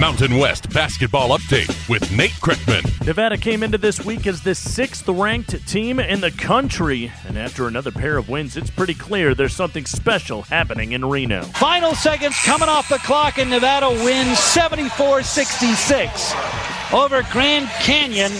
Mountain West basketball update with Nate Kreckman. Nevada came into this week as the sixth ranked team in the country. And after another pair of wins, it's pretty clear there's something special happening in Reno. Final seconds coming off the clock, and Nevada wins 74 66 over Grand Canyon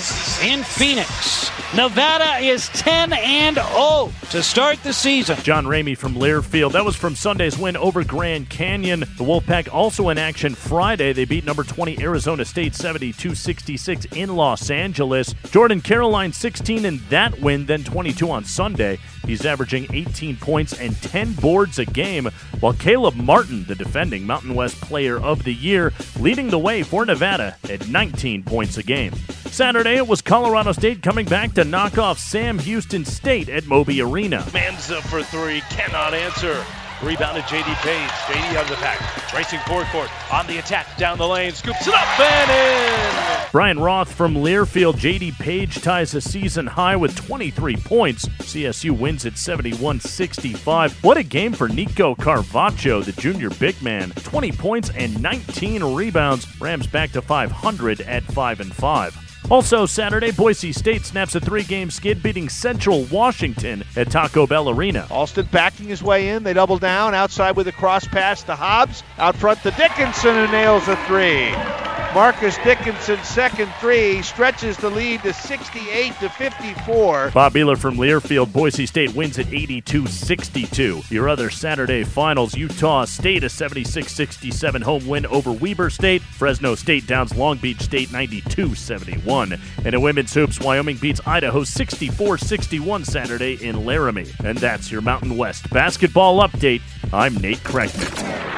in Phoenix. Nevada is 10 and 0 to start the season. John Ramey from Learfield. That was from Sunday's win over Grand Canyon. The Wolfpack also in action Friday. They beat number 20 Arizona State 72 66 in Los Angeles. Jordan Caroline 16 in that win, then 22 on Sunday. He's averaging 18 points and 10 boards a game, while Caleb Martin, the defending Mountain West Player of the Year, leading the way for Nevada at 19 points a game. Saturday, it was Colorado State coming back to knock off Sam Houston State at Moby Arena. Manza for three, cannot answer. Rebounded JD Paige. JD on the pack. Racing forward court. On the attack. Down the lane. Scoops it up and in. Brian Roth from Learfield. JD Paige ties a season high with 23 points. CSU wins at 71 65. What a game for Nico Carvacho, the junior big man. 20 points and 19 rebounds. Rams back to 500 at 5 and 5. Also, Saturday, Boise State snaps a three game skid, beating Central Washington at Taco Bell Arena. Alston backing his way in. They double down. Outside with a cross pass to Hobbs. Out front to Dickinson, who nails a three. Marcus Dickinson's second three stretches the lead to 68 to 54. Bob Behler from Learfield. Boise State wins at 82 62. Your other Saturday finals Utah State a 76 67 home win over Weber State. Fresno State downs Long Beach State 92 71. And in women's hoops, Wyoming beats Idaho 64 61 Saturday in Laramie. And that's your Mountain West basketball update. I'm Nate Kreckman.